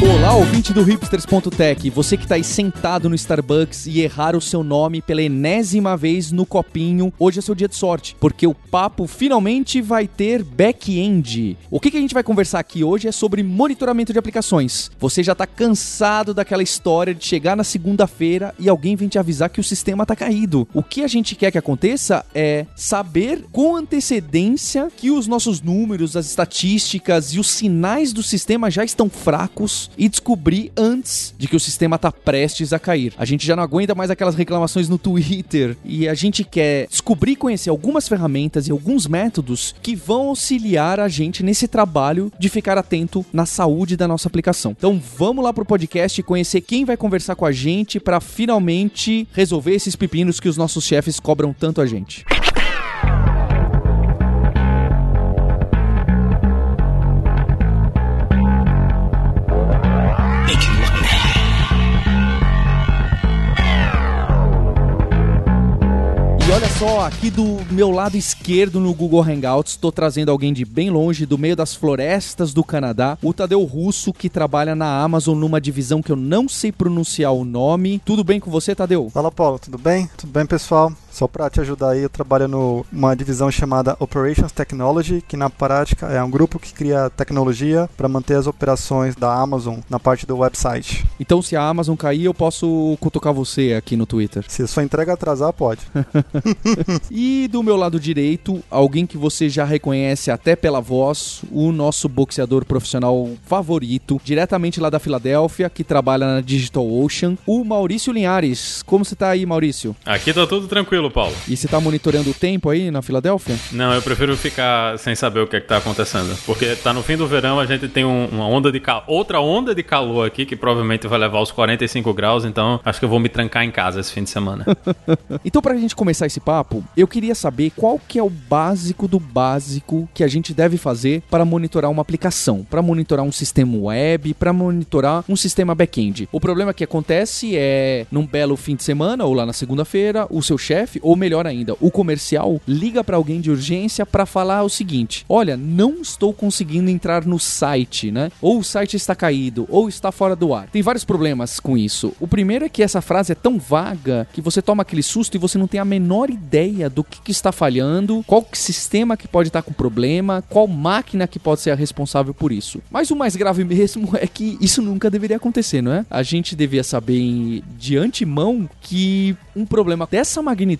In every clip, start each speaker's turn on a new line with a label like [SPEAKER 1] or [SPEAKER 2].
[SPEAKER 1] Olá, ouvinte do hipsters.tech, você que está aí sentado no Starbucks e errar o seu nome pela enésima vez no copinho, hoje é seu dia de sorte, porque o papo finalmente vai ter back-end. O que, que a gente vai conversar aqui hoje é sobre monitoramento de aplicações. Você já está cansado daquela história de chegar na segunda-feira e alguém vem te avisar que o sistema está caído. O que a gente quer que aconteça é saber com antecedência que os nossos números, as estatísticas e os sinais do sistema já estão fracos e descobrir antes de que o sistema está prestes a cair. A gente já não aguenta mais aquelas reclamações no Twitter e a gente quer descobrir e conhecer algumas ferramentas e alguns métodos que vão auxiliar a gente nesse trabalho de ficar atento na saúde da nossa aplicação. Então vamos lá pro podcast e conhecer quem vai conversar com a gente para finalmente resolver esses pepinos que os nossos chefes cobram tanto a gente. Só, aqui do meu lado esquerdo no Google Hangouts, estou trazendo alguém de bem longe, do meio das florestas do Canadá, o Tadeu Russo, que trabalha na Amazon numa divisão que eu não sei pronunciar o nome. Tudo bem com você, Tadeu?
[SPEAKER 2] Fala, Paulo, tudo bem? Tudo bem, pessoal? Só para te ajudar aí, eu trabalho numa divisão chamada Operations Technology, que na prática é um grupo que cria tecnologia para manter as operações da Amazon na parte do website.
[SPEAKER 1] Então, se a Amazon cair, eu posso cutucar você aqui no Twitter.
[SPEAKER 2] Se a sua entrega atrasar, pode.
[SPEAKER 1] e do meu lado direito, alguém que você já reconhece até pela voz, o nosso boxeador profissional favorito, diretamente lá da Filadélfia, que trabalha na Digital Ocean, o Maurício Linhares. Como você tá aí, Maurício?
[SPEAKER 3] Aqui tá tudo tranquilo, Paulo.
[SPEAKER 1] E você tá monitorando o tempo aí na Filadélfia?
[SPEAKER 3] Não, eu prefiro ficar sem saber o que é que tá acontecendo. Porque tá no fim do verão, a gente tem um, uma onda de calor, outra onda de calor aqui, que provavelmente vai levar aos 45 graus, então acho que eu vou me trancar em casa esse fim de semana.
[SPEAKER 1] então, pra gente começar esse papo, eu queria saber qual que é o básico do básico que a gente deve fazer para monitorar uma aplicação, para monitorar um sistema web, para monitorar um sistema back-end. O problema que acontece é, num belo fim de semana ou lá na segunda-feira, o seu chefe, ou melhor ainda, o comercial, liga para alguém de urgência para falar o seguinte: olha, não estou conseguindo entrar no site, né? Ou o site está caído, ou está fora do ar. Tem vários problemas com isso. O primeiro é que essa frase é tão vaga que você toma aquele susto e você não tem a menor ideia do que, que está falhando, qual sistema que pode estar com problema, qual máquina que pode ser a responsável por isso. Mas o mais grave mesmo é que isso nunca deveria acontecer, não é? A gente devia saber de antemão que um problema dessa magnitude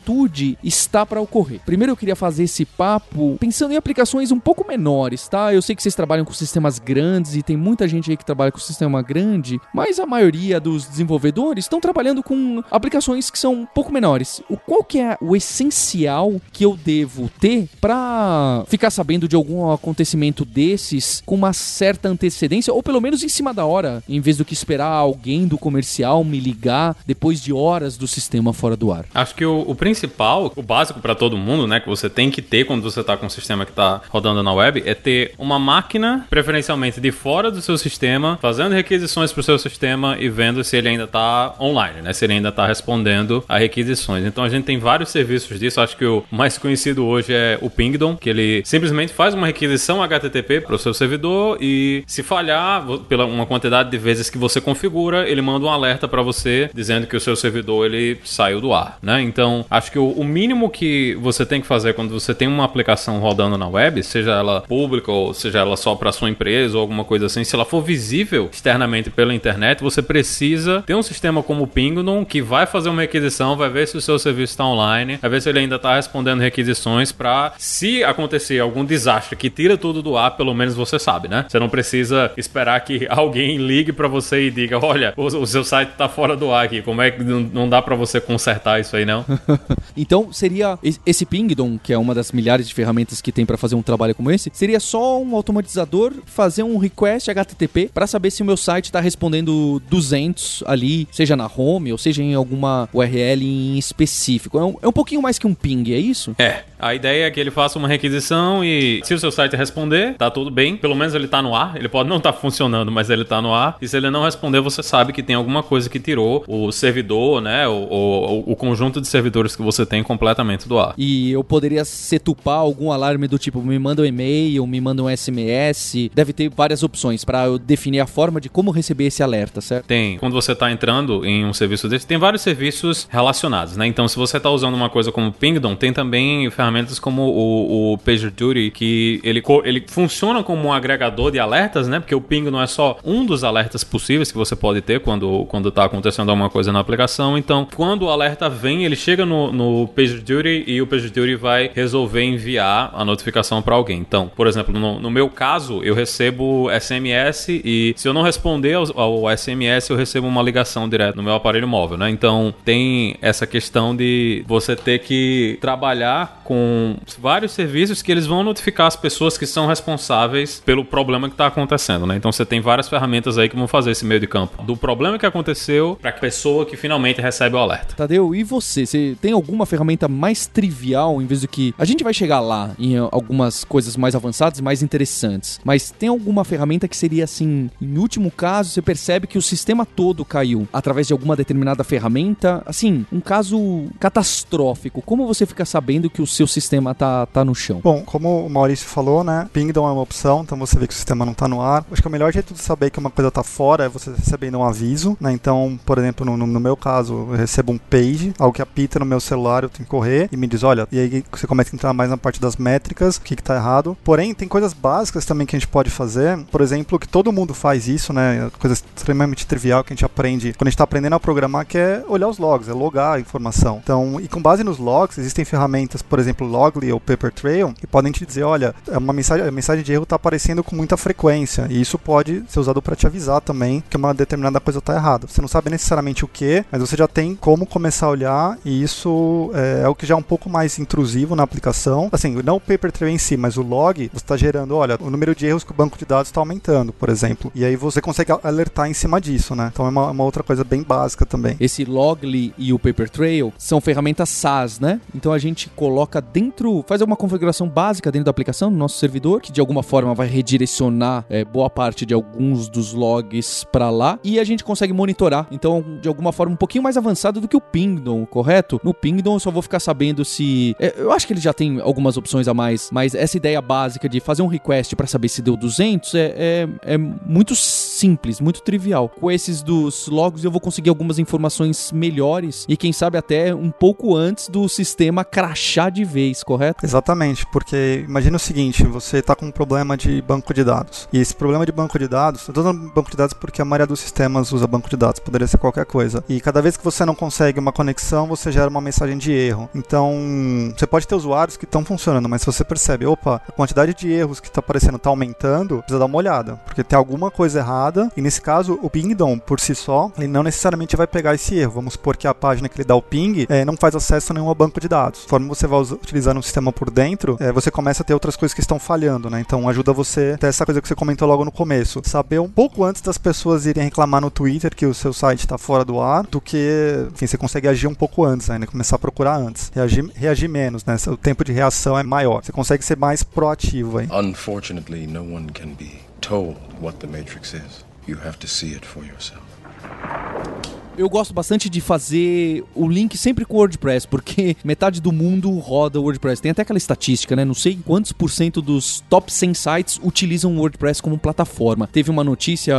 [SPEAKER 1] está para ocorrer. Primeiro eu queria fazer esse papo pensando em aplicações um pouco menores, tá? Eu sei que vocês trabalham com sistemas grandes e tem muita gente aí que trabalha com sistema grande, mas a maioria dos desenvolvedores estão trabalhando com aplicações que são um pouco menores. O qual que é o essencial que eu devo ter para ficar sabendo de algum acontecimento desses com uma certa antecedência ou pelo menos em cima da hora, em vez do que esperar alguém do comercial me ligar depois de horas do sistema fora do ar?
[SPEAKER 3] Acho que o, o principal, o básico para todo mundo, né, que você tem que ter quando você tá com um sistema que tá rodando na web, é ter uma máquina, preferencialmente de fora do seu sistema, fazendo requisições pro seu sistema e vendo se ele ainda tá online, né, se ele ainda tá respondendo a requisições. Então a gente tem vários serviços disso, acho que o mais conhecido hoje é o Pingdom, que ele simplesmente faz uma requisição HTTP para o seu servidor e se falhar pela uma quantidade de vezes que você configura, ele manda um alerta para você dizendo que o seu servidor ele saiu do ar, né? Então, acho que o, o, mínimo que você tem que fazer quando você tem uma aplicação rodando na web, seja ela pública ou seja ela só para sua empresa ou alguma coisa assim, se ela for visível externamente pela internet, você precisa ter um sistema como o Pingdom que vai fazer uma requisição, vai ver se o seu serviço está online, vai ver se ele ainda está respondendo requisições para se acontecer algum desastre que tira tudo do ar, pelo menos você sabe, né? Você não precisa esperar que alguém ligue para você e diga, olha, o, o seu site está fora do ar aqui, como é que não, dá para você consertar isso aí não?
[SPEAKER 1] então seria esse Pingdom, que é uma das milhares de ferramentas que tem para fazer um trabalho como esse, seria só um automatizador fazer um request HTTP para saber se o meu site está respondendo 200 ali, seja na home ou seja em alguma URL em específico. É um, é um pouquinho mais que um ping, é isso?
[SPEAKER 3] É. A ideia é que ele faça uma requisição e se o seu site responder, tá tudo bem. Pelo menos ele tá no ar. Ele pode não estar tá funcionando, mas ele tá no ar. E se ele não responder, você sabe que tem alguma coisa que tirou o servidor, né? O, o, o conjunto de servidores que você tem completamente do ar.
[SPEAKER 1] E eu poderia setupar algum alarme do tipo, me manda um e-mail, me manda um SMS. Deve ter várias opções para eu definir a forma de como receber esse alerta, certo?
[SPEAKER 3] Tem. Quando você tá entrando em um serviço desse, tem vários serviços relacionados, né? Então, se você tá usando uma coisa como Pingdom, tem também ferramentas ferramentas como o, o PagerDuty, que ele, ele funciona como um agregador de alertas, né? Porque o ping não é só um dos alertas possíveis que você pode ter quando, quando tá acontecendo alguma coisa na aplicação. Então, quando o alerta vem, ele chega no, no PagerDuty e o PagerDuty vai resolver enviar a notificação para alguém. Então, por exemplo, no, no, meu caso, eu recebo SMS e se eu não responder ao, ao SMS, eu recebo uma ligação direto no meu aparelho móvel, né? Então, tem essa questão de você ter que trabalhar com vários serviços que eles vão notificar as pessoas que são responsáveis pelo problema que está acontecendo, né? Então você tem várias ferramentas aí que vão fazer esse meio de campo do problema que aconteceu para a pessoa que finalmente recebe o alerta.
[SPEAKER 1] Tadeu, e você? Você tem alguma ferramenta mais trivial em vez do que a gente vai chegar lá em algumas coisas mais avançadas e mais interessantes, mas tem alguma ferramenta que seria assim, em último caso, você percebe que o sistema todo caiu através de alguma determinada ferramenta, assim, um caso catastrófico. Como você fica sabendo que o seu sistema tá, tá no chão?
[SPEAKER 2] Bom, como o Maurício falou, né? Pingdom é uma opção, então você vê que o sistema não tá no ar. Acho que o melhor jeito de saber que uma coisa tá fora é você recebendo um aviso, né? Então, por exemplo, no, no meu caso, eu recebo um page, algo que apita no meu celular, eu tenho que correr e me diz, olha, e aí você começa a entrar mais na parte das métricas, o que que tá errado. Porém, tem coisas básicas também que a gente pode fazer, por exemplo, que todo mundo faz isso, né? Coisa extremamente trivial que a gente aprende quando a gente tá aprendendo a programar, que é olhar os logs, é logar a informação. Então, e com base nos logs, existem ferramentas, por exemplo, exemplo, Logly ou Paper Trail, que podem te dizer, olha, é uma mensagem, a mensagem de erro está aparecendo com muita frequência, e isso pode ser usado para te avisar também que uma determinada coisa está errada. Você não sabe necessariamente o que, mas você já tem como começar a olhar, e isso é, é o que já é um pouco mais intrusivo na aplicação. Assim, não o Paper Trail em si, mas o log, você está gerando, olha, o número de erros que o banco de dados está aumentando, por exemplo. E aí você consegue alertar em cima disso, né? Então é uma, uma outra coisa bem básica também.
[SPEAKER 1] Esse Logly e o Paper Trail são ferramentas SaaS, né? Então a gente coloca dentro, faz uma configuração básica dentro da aplicação, no nosso servidor, que de alguma forma vai redirecionar é, boa parte de alguns dos logs para lá e a gente consegue monitorar. Então, de alguma forma, um pouquinho mais avançado do que o Pingdom, correto? No Pingdom eu só vou ficar sabendo se. É, eu acho que ele já tem algumas opções a mais, mas essa ideia básica de fazer um request para saber se deu 200 é, é, é muito simples, muito trivial. Com esses dos logs eu vou conseguir algumas informações melhores e quem sabe até um pouco antes do sistema crachar de vez, correto?
[SPEAKER 2] Exatamente, porque imagina o seguinte, você está com um problema de banco de dados. E esse problema de banco de dados, eu estou usando banco de dados porque a maioria dos sistemas usa banco de dados, poderia ser qualquer coisa. E cada vez que você não consegue uma conexão, você gera uma mensagem de erro. Então, você pode ter usuários que estão funcionando, mas se você percebe, opa, a quantidade de erros que está aparecendo está aumentando, precisa dar uma olhada, porque tem alguma coisa errada. E nesse caso, o Pingdom por si só, ele não necessariamente vai pegar esse erro. Vamos supor que a página que ele dá o ping é, não faz acesso a nenhum banco de dados. Conforme você vai utilizando um sistema por dentro, é, você começa a ter outras coisas que estão falhando, né? Então ajuda você ter essa coisa que você comentou logo no começo. Saber um pouco antes das pessoas irem reclamar no Twitter que o seu site está fora do ar, do que, enfim, você consegue agir um pouco antes, né? Começar a procurar antes. Reagir, reagir menos, né? O tempo de reação é maior. Você consegue ser mais proativo aí.
[SPEAKER 4] Unfortunately, no one can be told what the Matrix is. You have to see it for yourself
[SPEAKER 1] eu gosto bastante de fazer o link sempre com o WordPress, porque metade do mundo roda o WordPress. Tem até aquela estatística, né? Não sei quantos por cento dos top 100 sites utilizam o WordPress como plataforma. Teve uma notícia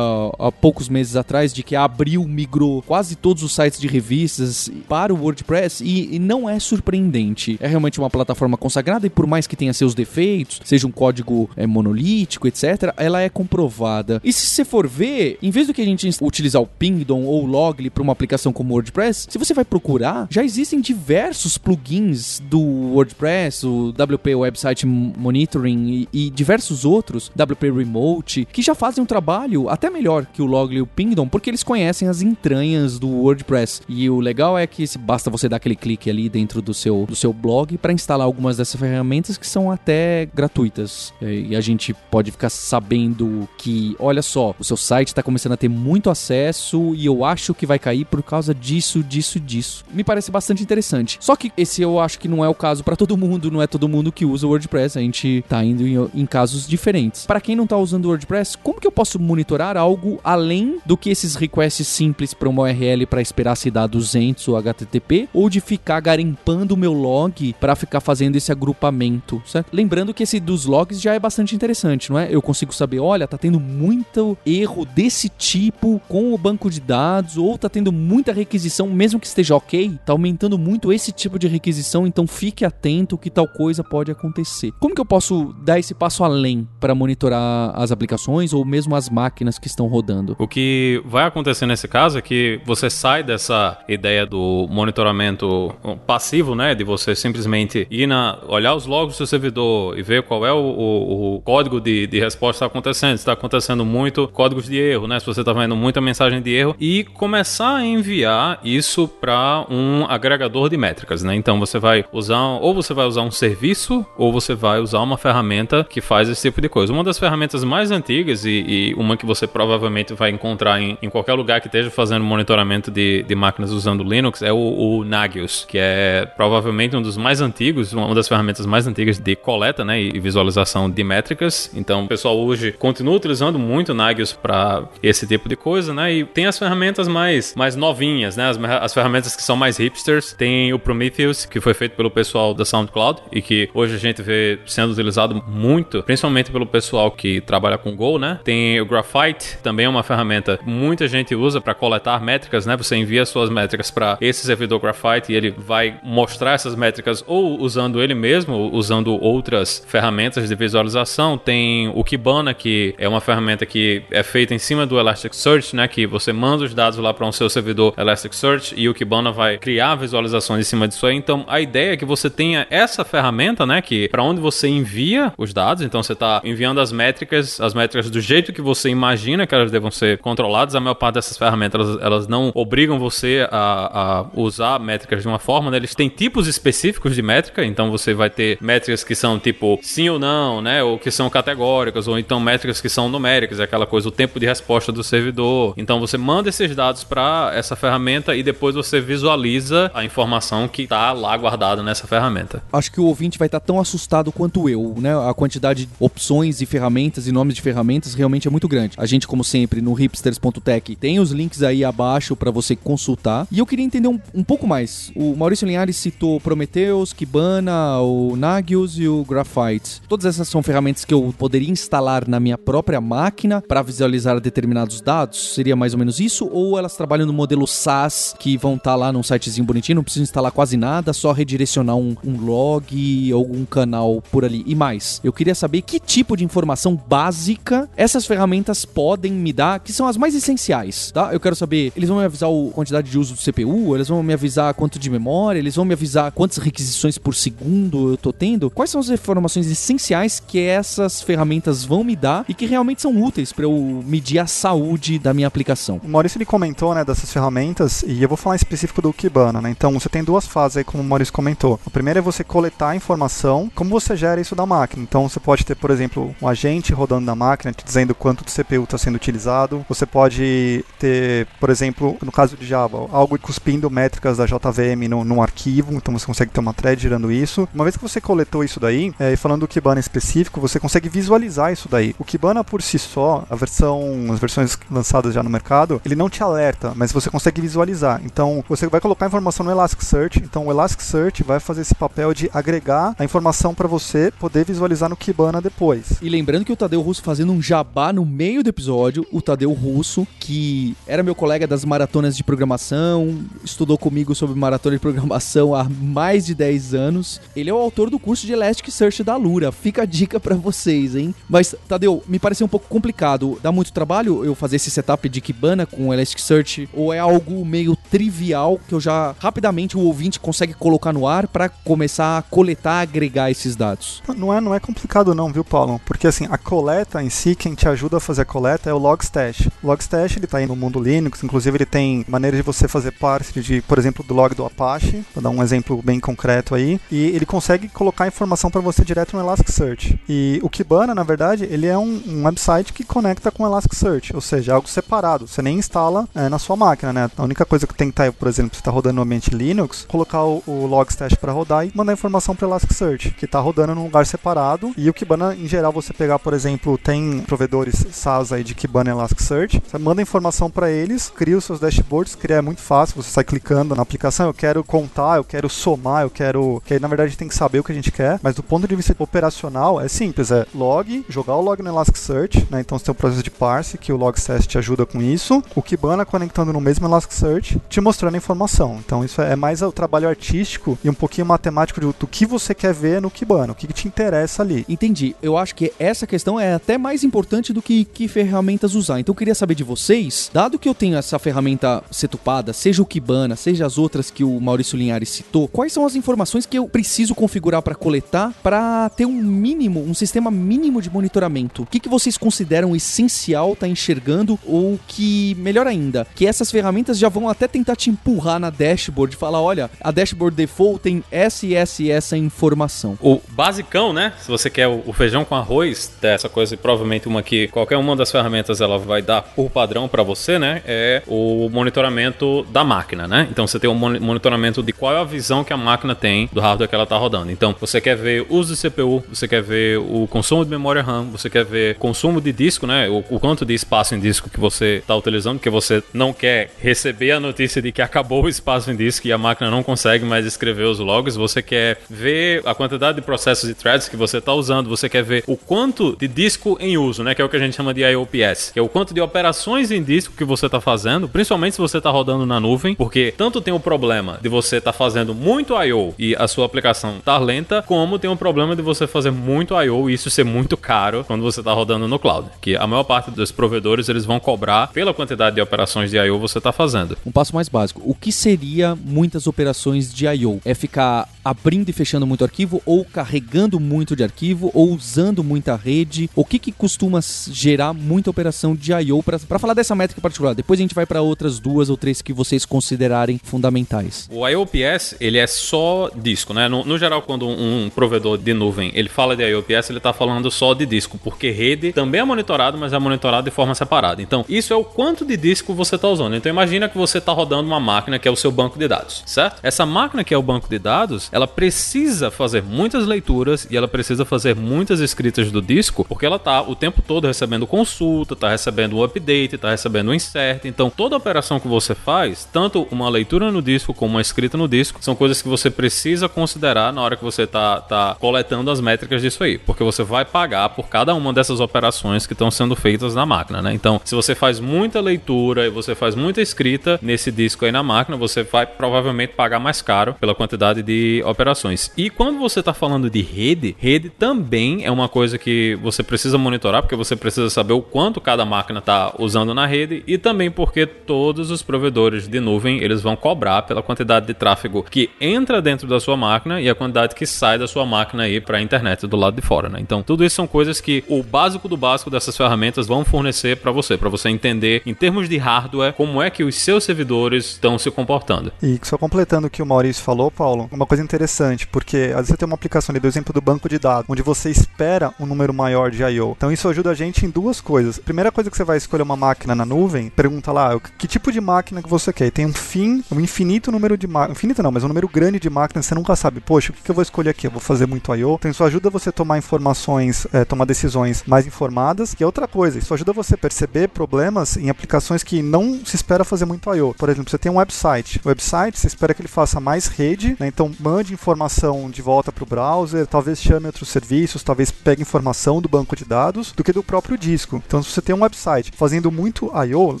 [SPEAKER 1] há poucos meses atrás de que a Abril migrou quase todos os sites de revistas para o WordPress e, e não é surpreendente. É realmente uma plataforma consagrada e por mais que tenha seus defeitos, seja um código é, monolítico, etc., ela é comprovada. E se você for ver, em vez do que a gente utilizar o Pingdom ou o Logly para uma aplicação como WordPress, se você vai procurar, já existem diversos plugins do WordPress, o WP Website Monitoring e, e diversos outros, WP Remote, que já fazem um trabalho até melhor que o Logly e o Pingdom, porque eles conhecem as entranhas do WordPress. E o legal é que basta você dar aquele clique ali dentro do seu, do seu blog para instalar algumas dessas ferramentas que são até gratuitas. E a gente pode ficar sabendo que, olha só, o seu site está começando a ter muito acesso e eu acho que vai cair cair por causa disso, disso, disso. Me parece bastante interessante. Só que esse eu acho que não é o caso para todo mundo, não é todo mundo que usa o WordPress, a gente tá indo em, em casos diferentes. Para quem não tá usando o WordPress, como que eu posso monitorar algo além do que esses requests simples para uma URL para esperar se dar 200 ou HTTP ou de ficar garimpando o meu log para ficar fazendo esse agrupamento, certo? Lembrando que esse dos logs já é bastante interessante, não é? Eu consigo saber, olha, tá tendo muito erro desse tipo com o banco de dados ou tá tendo muita requisição, mesmo que esteja ok, tá aumentando muito esse tipo de requisição, então fique atento que tal coisa pode acontecer. Como que eu posso dar esse passo além para monitorar as aplicações ou mesmo as máquinas que estão rodando?
[SPEAKER 3] O que vai acontecer nesse caso é que você sai dessa ideia do monitoramento passivo, né? De você simplesmente ir na, olhar os logs do seu servidor e ver qual é o, o, o código de, de resposta está acontecendo. Está acontecendo muito códigos de erro, né? Se você está vendo muita mensagem de erro e começar a enviar isso para um agregador de métricas, né? Então você vai usar, ou você vai usar um serviço, ou você vai usar uma ferramenta que faz esse tipo de coisa. Uma das ferramentas mais antigas e, e uma que você provavelmente vai encontrar em, em qualquer lugar que esteja fazendo monitoramento de, de máquinas usando Linux é o, o Nagios, que é provavelmente um dos mais antigos, uma das ferramentas mais antigas de coleta né, e visualização de métricas. Então o pessoal hoje continua utilizando muito Nagios para esse tipo de coisa, né? E tem as ferramentas mais, mais novinhas, né? As, as ferramentas que são mais hipsters. Tem o Prometheus, que foi feito pelo pessoal da SoundCloud e que hoje a gente vê sendo utilizado muito, principalmente pelo pessoal que trabalha com Go, né? Tem o Graphite, também é uma ferramenta muita gente usa para coletar métricas, né? Você envia suas métricas para esse servidor Graphite e ele vai mostrar essas métricas ou usando ele mesmo, usando outras ferramentas de visualização. Tem o Kibana, que é uma ferramenta que é feita em cima do Elasticsearch, né? Que você manda os dados lá para um seu servidor Elasticsearch e o Kibana vai criar visualizações em cima disso aí. Então, a ideia é que você tenha essa ferramenta, né? Que para onde você envia os dados, então você está enviando as métricas, as métricas do jeito que você imagina que elas devam ser controladas. A maior parte dessas ferramentas elas, elas não obrigam você a, a, usar métricas de uma forma, né? Eles têm tipos específicos de métrica, então você vai ter métricas que são tipo sim ou não, né? Ou que são categóricas, ou então métricas que são numéricas, é aquela coisa, o tempo de resposta do servidor. Então você manda esses dados para essa ferramenta e depois você visualiza a informação que está lá guardada nessa ferramenta.
[SPEAKER 1] Acho que o ouvinte vai estar tão assustado quanto eu, né? A quantidade de opções e ferramentas e nomes de ferramentas realmente é muito grande. A gente, como sempre, no hipsters.tech tem os links aí abaixo para você consultar. E eu queria entender um, um pouco mais. O Maurício Linhares citou Prometheus, Kibana, o Nagios e o Graphite. Todas essas são ferramentas que eu poderia instalar na minha própria máquina para visualizar determinados dados? Seria mais ou menos isso? Ou elas trabalham no modelo SaaS que vão estar tá lá num sitezinho bonitinho, não preciso instalar quase nada, só redirecionar um, um log ou um canal por ali? E mais, eu queria saber que tipo de informação básica essas ferramentas podem me dar, que são as mais essenciais, tá? Eu quero saber, eles vão me avisar a quantidade de uso do CPU, eles vão me avisar quanto de memória, eles vão me avisar quantas requisições por segundo eu tô tendo? Quais são as informações essenciais que essas ferramentas vão me dar e que realmente são úteis para eu medir a saúde da minha aplicação?
[SPEAKER 2] O Maurício ele comentou, né, dessas ferramentas e eu vou falar em específico do Kibana, né? Então, você tem duas fases aí, como o Maurício comentou. A primeira é você coletar a informação, como você gera isso da máquina. Então, você pode ter, por exemplo, um agente rodando na máquina te dizendo quanto de CPU está sendo utilizado. Você pode ter, por exemplo, no caso de Java, algo cuspindo métricas da JVM no, num arquivo, então você consegue ter uma thread gerando isso. Uma vez que você coletou isso daí, é, e falando do Kibana específico, você consegue visualizar isso daí. O Kibana por si só, a versão, as versões lançadas já no mercado, ele não te alerta, mas você consegue visualizar. Então, você vai colocar a informação no Elasticsearch, então o Elasticsearch vai fazer esse papel de agregar a informação para você poder visualizar no Kibana depois.
[SPEAKER 1] E lembrando que o Tadeu Russo fazendo um jabá no meio do episódio, o Tadeu Russo, que era meu colega das maratonas de programação, estudou comigo sobre maratona de programação há mais de 10 anos. Ele é o autor do curso de Elasticsearch da Lura. Fica a dica para vocês, hein? Mas, Tadeu, me pareceu um pouco complicado. Dá muito trabalho eu fazer esse setup de Kibana com Elasticsearch? Ou é algo meio trivial que eu já rapidamente o ouvinte consegue colocar no ar para começar a coletar, agregar esses dados?
[SPEAKER 2] Não é, não é complicado não, viu, Paulo? Porque assim, a coleta em si, quem te ajuda a fazer a coleta é o Logstash. Logstash, ele tá aí no mundo Linux, inclusive ele tem maneira de você fazer parse de, por exemplo, do log do Apache, para dar um exemplo bem concreto aí, e ele consegue colocar informação para você direto no Elasticsearch. E o Kibana, na verdade, ele é um, um website que conecta com o Elasticsearch, ou seja, é algo separado, você nem instala é, na sua máquina, né? A única coisa que tem que estar, por exemplo, se está rodando no ambiente Linux, colocar o, o logstash para rodar e mandar informação para Elasticsearch, que está rodando num lugar separado. E o Kibana, em geral, você pegar, por exemplo, tem provedores SaaS aí de Kibana e Elasticsearch, você manda informação para eles, cria os seus dashboards, cria é muito fácil, você sai clicando na aplicação, eu quero contar, eu quero somar, eu quero, que aí na verdade a tem que saber o que a gente quer, mas do ponto de vista operacional é simples, é log, jogar o log no Elasticsearch, né? Então você tem o processo de parse que o logstash te ajuda com isso, o Kibana conectando no mesmo Elasticsearch, te mostrando a informação. Então isso é mais o trabalho artístico e um pouquinho matemático do, do que você quer ver no Kibana, o que, que te interessa ali.
[SPEAKER 1] Entendi. Eu acho que essa questão é até mais importante do que que ferramentas usar. Então eu queria saber de vocês, dado que eu tenho essa ferramenta setupada, seja o Kibana, seja as outras que o Maurício Linhares citou, quais são as informações que eu preciso configurar para coletar para ter um mínimo, um sistema mínimo de monitoramento? O que, que vocês consideram essencial estar tá enxergando ou que, melhor ainda, que essas ferramentas já vão até tentar te empurrar na dashboard, falar, olha, a dashboard default tem essa e essa e essa informação.
[SPEAKER 3] O basicão, né? Se você quer o feijão com arroz, dessa coisa, provavelmente uma que qualquer uma das ferramentas ela vai dar por padrão para você, né? É o monitoramento da máquina, né? Então você tem um monitoramento de qual é a visão que a máquina tem do hardware que ela está rodando. Então você quer ver o uso de CPU, você quer ver o consumo de memória RAM, você quer ver consumo de disco, né? O, o quanto de espaço em disco que você está utilizando, porque você não quer receber a notícia de que acabou o espaço em disco e a máquina não consegue mais escrever os logs. Você quer ver a quantidade de processos e threads que você está usando. Você quer ver o quanto de disco em uso, né? Que é o que a gente chama de IOPS, que é o quanto de operações em disco que você está fazendo, principalmente se você está rodando na nuvem, porque tanto tem o problema de você estar tá fazendo muito I/O e a sua aplicação tá lenta, como tem o problema de você fazer muito I/O e isso ser muito caro quando você está rodando no cloud. Que a maior parte dos provedores eles vão cobrar pela quantidade de operações de I/O você está fazendo.
[SPEAKER 1] Um passo mais básico. O que seria muitas operações de I/O? É ficar abrindo e fechando muito arquivo ou carregando muito de arquivo ou usando muita rede? O que que costuma gerar muita operação de I/O para falar dessa métrica particular? Depois a gente vai para outras duas ou três que vocês considerarem fundamentais.
[SPEAKER 3] O IOPS, ele é só disco, né? No, no geral, quando um, um, provedor de nuvem, ele fala de IOPS, ele está falando só de disco, porque rede também é monitorado, mas é monitorado de forma separada. Então, isso é o quanto de disco você está usando. Então, imagina que você está rodando uma máquina que é o seu banco de dados, certo? Essa máquina que é o banco de dados, ela precisa fazer muitas leituras e ela precisa fazer muitas escritas do disco, porque ela está o tempo todo recebendo consulta, está recebendo um update, está recebendo um insert. Então, toda operação que você faz, tanto uma leitura no disco como uma escrita no disco, são coisas que você precisa considerar na hora que você está tá coletando as métricas disso aí, porque você vai pagar por cada uma dessas operações que estão sendo feitas na máquina, né? Então, se você faz muita leitura e você faz muita escrita nesse disco aí na máquina, você vai provavelmente pagar mais caro pela quantidade de operações. E quando você está falando de rede, rede também é uma coisa que você precisa monitorar, porque você precisa saber o quanto cada máquina está usando na rede e também porque todos os provedores de nuvem eles vão cobrar pela quantidade de tráfego que entra dentro da sua máquina e a quantidade que sai da sua máquina aí para a internet do lado de fora, né? Então, tudo isso são coisas que o básico do básico dessas ferramentas vão fornecer para você, para você entender em termos de hardware como é que os seus servidores estão se comportando.
[SPEAKER 2] E só completando o que o Maurício falou, Paulo, uma coisa interessante, porque às vezes você tem uma aplicação ali do exemplo do banco de dados, onde você espera um número maior de I/O. Então isso ajuda a gente em duas coisas. Primeira coisa que você vai escolher uma máquina na nuvem, pergunta lá que tipo de máquina que você quer. E tem um fim, um infinito número de máquinas, infinito não, mas um número grande de máquinas. Você nunca sabe, poxa, o que, eu vou escolher aqui? Eu vou fazer muito I/O. Então isso ajuda você a tomar informações, é, tomar decisões mais informadas. E outra coisa, isso ajuda você a perceber problemas em aplicações que não se espera fazer muito I/O. Por exemplo, você tem um website. O website você espera que ele faça mais rede, né? então mande informação de volta para o browser, talvez chame outros serviços, talvez pegue informação do banco de dados do que do próprio disco. Então, se você tem um website fazendo muito I/O,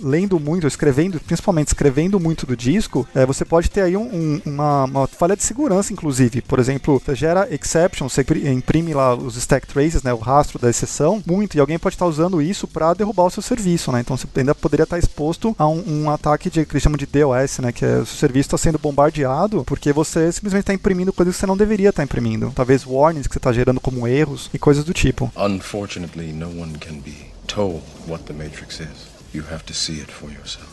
[SPEAKER 2] lendo muito, escrevendo, principalmente escrevendo muito do disco, é, você pode ter aí um, um, uma, uma, falha de segurança, inclusive. Por exemplo, você gera exception, você imprime lá os stack traces, né, o rastro da exceção, muito, e alguém pode estar usando isso para derrubar o seu serviço, né? Então, você ainda poderia estar exposto a um, um ataque de, que eles chamam de DOS, né, que é o serviço está sendo bombardeado porque você simplesmente está imprimindo coisas que você não deveria estar imprimindo. Talvez warnings que você está gerando como erros e coisas do tipo.
[SPEAKER 4] Unfortunately, no one can be told what the Matrix is. You have to see it for yourself.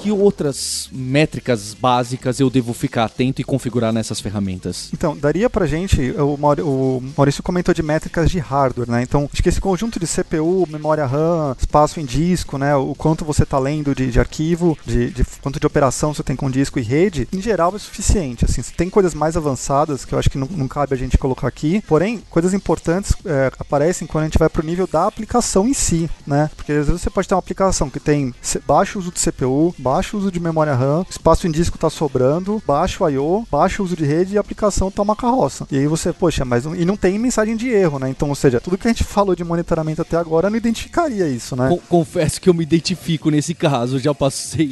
[SPEAKER 1] Que outras métricas básicas eu devo ficar atento e configurar nessas ferramentas?
[SPEAKER 2] Então, daria pra gente, o, Maurício comentou de métricas de hardware, né? Então, acho que esse conjunto de CPU, memória RAM, espaço em disco, né? O quanto você está lendo de, de arquivo, de, de, quanto de operação você tem com disco e rede, em geral é suficiente. Assim, tem coisas mais avançadas que eu acho que não, não cabe a gente colocar aqui, porém, coisas importantes é, aparecem quando a gente vai pro nível da aplicação em si, né? Porque às vezes você pode ter uma aplicação que tem baixo uso de CPU, baixo uso de memória RAM, espaço em disco está sobrando, baixo I/O, baixo uso de rede e a aplicação está uma carroça. E aí você, poxa, mas e não tem mensagem de erro, né? Então, ou seja, tudo que a gente falou de monitoramento até agora não identificaria isso, né?
[SPEAKER 1] Confesso que eu me identifico nesse caso, já passei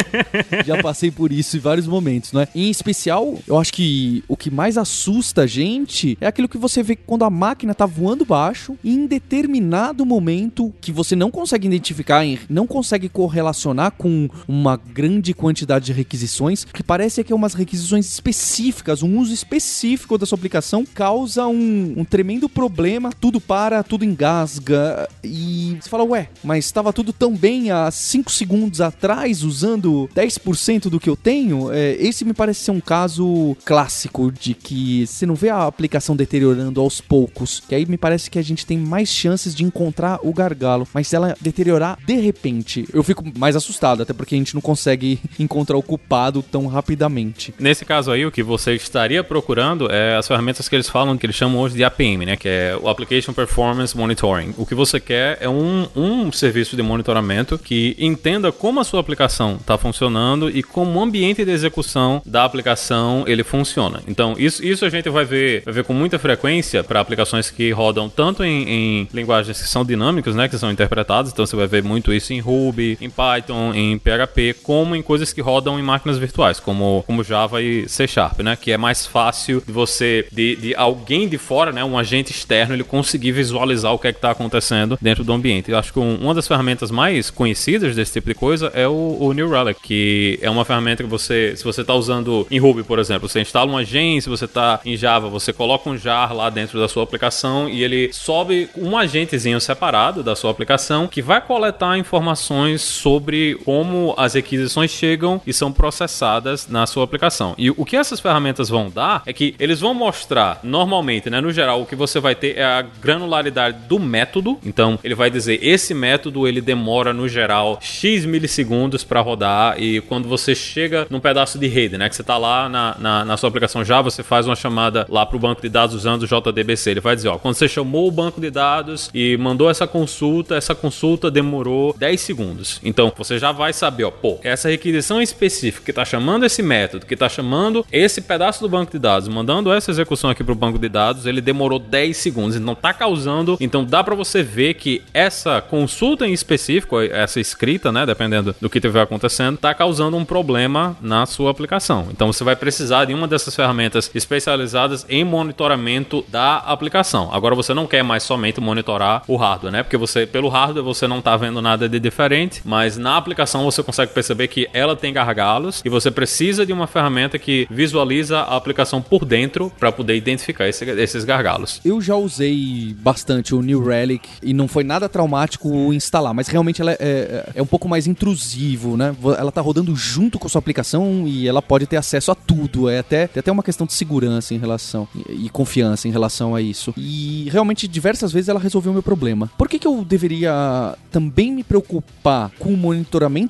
[SPEAKER 1] já passei por isso em vários momentos, né? Em especial, eu acho que o que mais assusta a gente é aquilo que você vê quando a máquina tá voando baixo e em determinado momento que você não consegue identificar, não consegue correlacionar com uma grande quantidade de requisições, que parece que é umas requisições específicas, um uso específico da sua aplicação causa um, um tremendo problema, tudo para, tudo engasga. E você fala, ué, mas estava tudo tão bem há 5 segundos atrás usando 10% do que eu tenho? É, esse me parece ser um caso clássico de que você não vê a aplicação deteriorando aos poucos, que aí me parece que a gente tem mais chances de encontrar o gargalo, mas se ela deteriorar de repente, eu fico mais assustado, até porque a gente não consegue encontrar o culpado tão rapidamente.
[SPEAKER 3] Nesse caso aí, o que você estaria procurando é as ferramentas que eles falam, que eles chamam hoje de APM, né? Que é o Application Performance Monitoring. O que você quer é um, um serviço de monitoramento que entenda como a sua aplicação está funcionando e como o ambiente de execução da aplicação ele funciona. Então, isso, isso a gente vai ver, vai ver com muita frequência para aplicações que rodam tanto em, em, linguagens que são dinâmicas, né? Que são interpretadas. Então, você vai ver muito isso em Ruby, em Python, em PHP PHP como em coisas que rodam em máquinas virtuais, como, como Java e C Sharp, né? Que é mais fácil de você, de, de alguém de fora, né? Um agente externo, ele conseguir visualizar o que é que está acontecendo dentro do ambiente. Eu acho que um, uma das ferramentas mais conhecidas desse tipo de coisa é o, o New Relic, que é uma ferramenta que você, se você está usando em Ruby, por exemplo, você instala um agente, se você está em Java, você coloca um jar lá dentro da sua aplicação e ele sobe um agentezinho separado da sua aplicação que vai coletar informações sobre como as requisições chegam e são processadas na sua aplicação. E o que essas ferramentas vão dar é que eles vão mostrar, normalmente, né, no geral, o que você vai ter é a granularidade do método. Então, ele vai dizer esse método ele demora no geral x milissegundos para rodar e quando você chega num pedaço de rede, né, que você está lá na, na, na, sua aplicação Java, você faz uma chamada lá para o banco de dados usando o JDBC. Ele vai dizer, ó, quando você chamou o banco de dados e mandou essa consulta, essa consulta demorou 10 segundos. Então, você já vai saber, ó, pô, essa requisição específica que está chamando esse método, que está chamando esse pedaço do banco de dados, mandando essa execução aqui para o banco de dados, ele demorou 10 segundos. Então está causando. Então dá para você ver que essa consulta em específico, essa escrita, né, dependendo do que estiver acontecendo, está causando um problema na sua aplicação. Então você vai precisar de uma dessas ferramentas especializadas em monitoramento da aplicação. Agora você não quer mais somente monitorar o hardware, né? Porque você pelo hardware você não está vendo nada de diferente, mas na aplicação você consegue perceber que ela tem gargalos e você precisa de uma ferramenta que visualiza a aplicação por dentro para poder identificar esse, esses gargalos.
[SPEAKER 1] Eu já usei bastante o New Relic e não foi nada traumático instalar, mas realmente ela é, é, é um pouco mais intrusivo, né? Ela tá rodando junto com a sua aplicação e ela pode ter acesso a tudo. É até, até uma questão de segurança em relação e, e confiança em relação a isso. E realmente diversas vezes ela resolveu o meu problema. Por que, que eu deveria também me preocupar com o monitoramento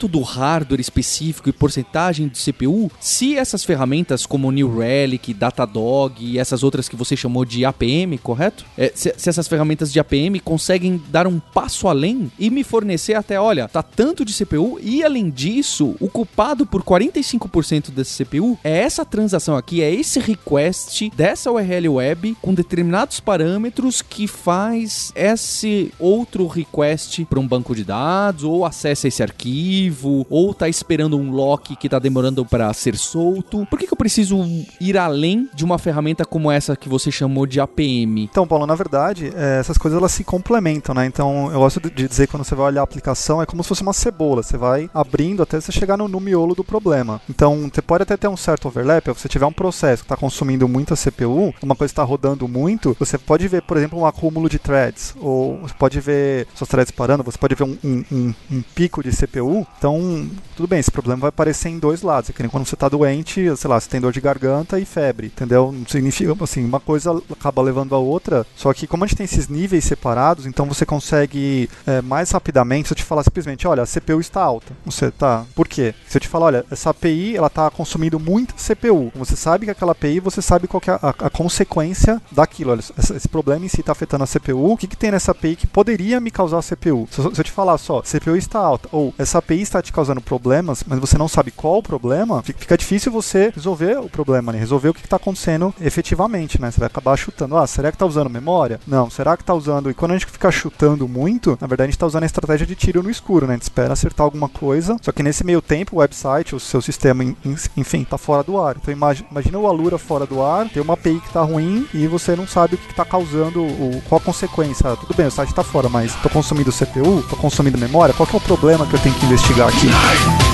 [SPEAKER 1] do hardware? hardware específico e porcentagem de CPU, se essas ferramentas como New Relic, Datadog e essas outras que você chamou de APM, correto? É, se, se, essas ferramentas de APM conseguem dar um passo além e me fornecer até, olha, tá tanto de CPU e além disso, o culpado por 45% desse CPU é essa transação aqui, é esse request dessa URL web com determinados parâmetros que faz esse outro request para um banco de dados ou acessa esse arquivo ou tá esperando um lock que tá demorando para ser solto? Por que, que eu preciso ir além de uma ferramenta como essa que você chamou de APM?
[SPEAKER 2] Então, Paulo, na verdade, é, essas coisas elas se complementam, né? Então, eu gosto de dizer que quando você vai olhar a aplicação, é como se fosse uma cebola. Você vai abrindo até você chegar no, no miolo do problema. Então, você pode até ter um certo overlap. Se você tiver um processo que está consumindo muita CPU, uma coisa está rodando muito, você pode ver, por exemplo, um acúmulo de threads. Ou você pode ver suas threads parando, você pode ver um, um, um, um pico de CPU, então tudo bem, esse problema vai aparecer em dois lados. É que nem quando você está doente, sei lá, você tem dor de garganta e febre, entendeu? Não significa, assim, uma coisa acaba levando a outra, só que como a gente tem esses níveis separados, então você consegue é, mais rapidamente, se eu te falar simplesmente, olha, a CPU está alta, você tá, por quê? Se eu te falar, olha, essa API, ela está consumindo muita CPU, você sabe que aquela API, você sabe qual é a, a, consequência daquilo, olha, esse problema em si está afetando a CPU, o que, que tem nessa API que poderia me causar CPU? Se, se eu te falar só, CPU está alta, ou essa API está te causando problemas, mas você não sabe qual o problema, fica difícil você resolver o problema, né? resolver o que está acontecendo efetivamente, né? Você vai acabar chutando, ah, será que está usando memória? Não, será que está usando... E quando a gente fica chutando muito, na verdade a gente está usando a estratégia de tiro no escuro, né? A gente espera acertar alguma coisa, só que nesse meio tempo o website, o seu sistema, enfim, está fora do ar. Então imagina o Alura fora do ar, tem uma API que está ruim e você não sabe o que está causando, o, qual a consequência. Ah, tudo bem, o site está fora, mas estou consumindo CPU, estou consumindo memória, qual é o problema que eu tenho que investigar aqui?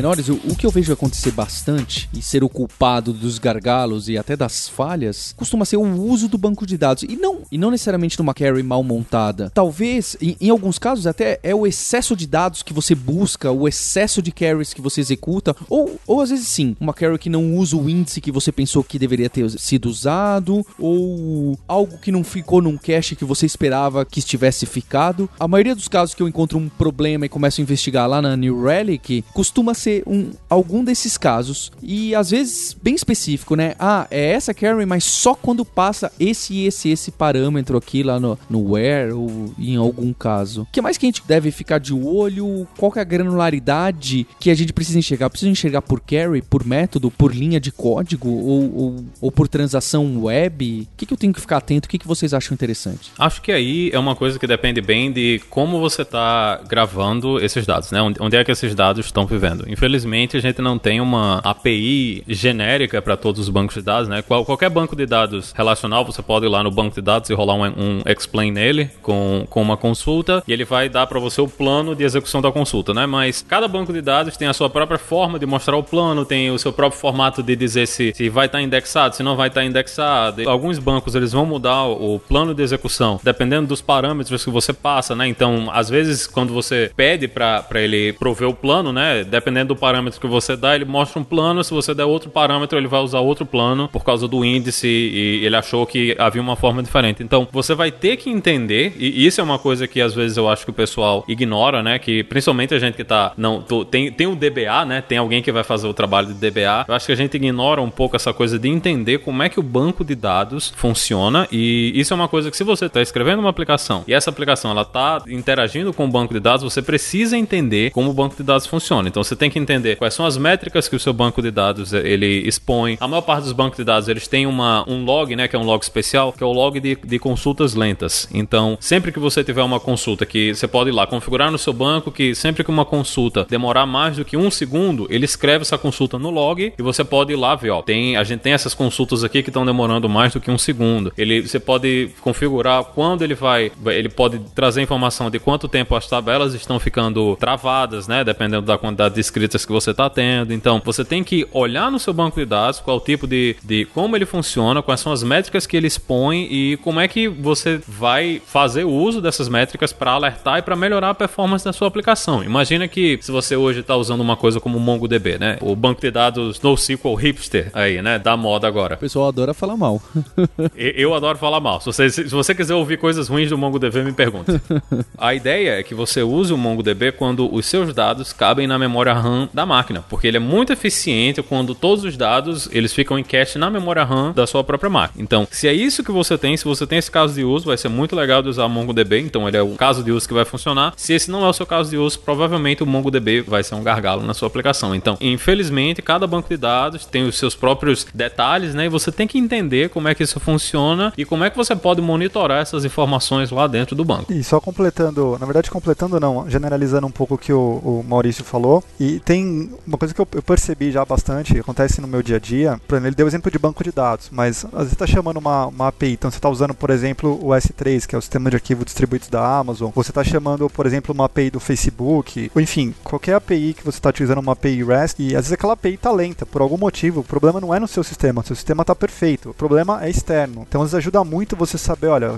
[SPEAKER 1] Menores, o, o, que eu vejo acontecer bastante e ser o culpado dos gargalos e até das falhas costuma ser o uso do banco de dados. E não, e não necessariamente numa carry mal montada. Talvez, em, em alguns casos, até é o excesso de dados que você busca, o excesso de carries que você executa, ou, ou às vezes sim, uma carry que não usa o índice que você pensou que deveria ter sido usado, ou algo que não ficou num cache que você esperava que estivesse ficado. A maioria dos casos que eu encontro um problema e começo a investigar lá na New Relic, costuma ser um, algum desses casos. E às vezes bem específico, né? Ah, é essa carry, mas só quando passa esse, esse, esse parâmetro aqui lá no, no where ou em algum caso. O que mais que a gente deve ficar de olho? Qual que é a granularidade que a gente precisa enxergar? Precisa enxergar por carry, por método, por linha de código ou, ou, ou por transação web? O que, que eu tenho que ficar atento? O que, que vocês acham interessante?
[SPEAKER 3] Acho que aí é uma coisa que depende bem de como você está gravando esses dados, né? Onde é que esses dados estão vivendo. Infelizmente, a gente não tem uma API genérica para todos os bancos de dados, né? Qual, qualquer banco de dados relacional, você pode ir lá no banco de dados e rolar um, um explain nele com, com uma consulta e ele vai dar para você o plano de execução da consulta, né? Mas cada banco de dados tem a sua própria forma de mostrar o plano, tem o seu próprio formato de dizer se, se vai estar tá indexado, se não vai estar tá indexado. Alguns bancos eles vão mudar o plano de execução dependendo dos parâmetros que você passa, né? Então, às vezes, quando você pede para ele prover o plano, né? Dependendo do parâmetro que você dá, ele mostra um plano. Se você der outro parâmetro, ele vai usar outro plano por causa do índice e ele achou que havia uma forma diferente. Então, você vai ter que entender, e isso é uma coisa que às vezes eu acho que o pessoal ignora, né? Que principalmente a gente que tá. Não, tô, tem, tem o DBA, né? Tem alguém que vai fazer o trabalho de DBA. Eu acho que a gente ignora um pouco essa coisa de entender como é que o banco de dados funciona. E isso é uma coisa que, se você está escrevendo uma aplicação e essa aplicação ela tá interagindo com o banco de dados, você precisa entender como o banco de dados funciona. Então você tem que entender quais são as métricas que o seu banco de dados eh, ele expõe. A maior parte dos bancos de dados eles têm uma, um log, né, que é um log especial, que é o log de, de consultas lentas. Então, sempre que você tiver uma consulta que você pode ir lá configurar no seu banco que sempre que uma consulta demorar mais do que um segundo, ele escreve essa consulta no log e você pode ir lá ver, ó, tem, a gente tem essas consultas aqui que estão demorando mais do que um segundo. Ele, você pode configurar quando ele vai, ele pode trazer informação de quanto tempo as tabelas estão ficando travadas, né, dependendo da quantidade de escritas que você está tendo. Então, você tem que olhar no seu banco de dados qual o tipo de, de como ele funciona, quais são as métricas que ele expõe e como é que você vai fazer o uso dessas métricas para alertar e para melhorar a performance da sua aplicação. Imagina que se você hoje está usando uma coisa como o MongoDB, né? O banco de dados NoSQL hipster aí, né? Da moda agora. O
[SPEAKER 1] pessoal adora falar mal.
[SPEAKER 3] Eu adoro falar mal. Se você, se você quiser ouvir coisas ruins do MongoDB, me pergunte. A ideia é que você use o MongoDB quando os seus dados cabem na memória RAM da máquina, porque ele é muito eficiente quando todos os dados eles ficam em cache na memória RAM da sua própria máquina. Então, se é isso que você tem, se você tem esse caso de uso, vai ser muito legal de usar o MongoDB, então ele é o caso de uso que vai funcionar. Se esse não é o seu caso de uso, provavelmente o MongoDB vai ser um gargalo na sua aplicação. Então, infelizmente, cada banco de dados tem os seus próprios detalhes, né? E você tem que entender como é que isso funciona e como é que você pode monitorar essas informações lá dentro do banco.
[SPEAKER 2] E só completando, na verdade completando não, generalizando um pouco o que o, o Maurício falou. E tem uma coisa que eu, percebi já bastante, acontece no meu dia a dia. Ele deu exemplo de banco de dados, mas às vezes está chamando uma, uma API. Então você está usando, por exemplo, o S3, que é o sistema de arquivo distribuídos da Amazon. Você está chamando, por exemplo, uma API do Facebook. Ou enfim, qualquer API que você está utilizando uma API REST. E às vezes aquela API está lenta, por algum motivo. O problema não é no seu sistema, o seu sistema está perfeito. O problema é externo. Então às vezes ajuda muito você saber, olha,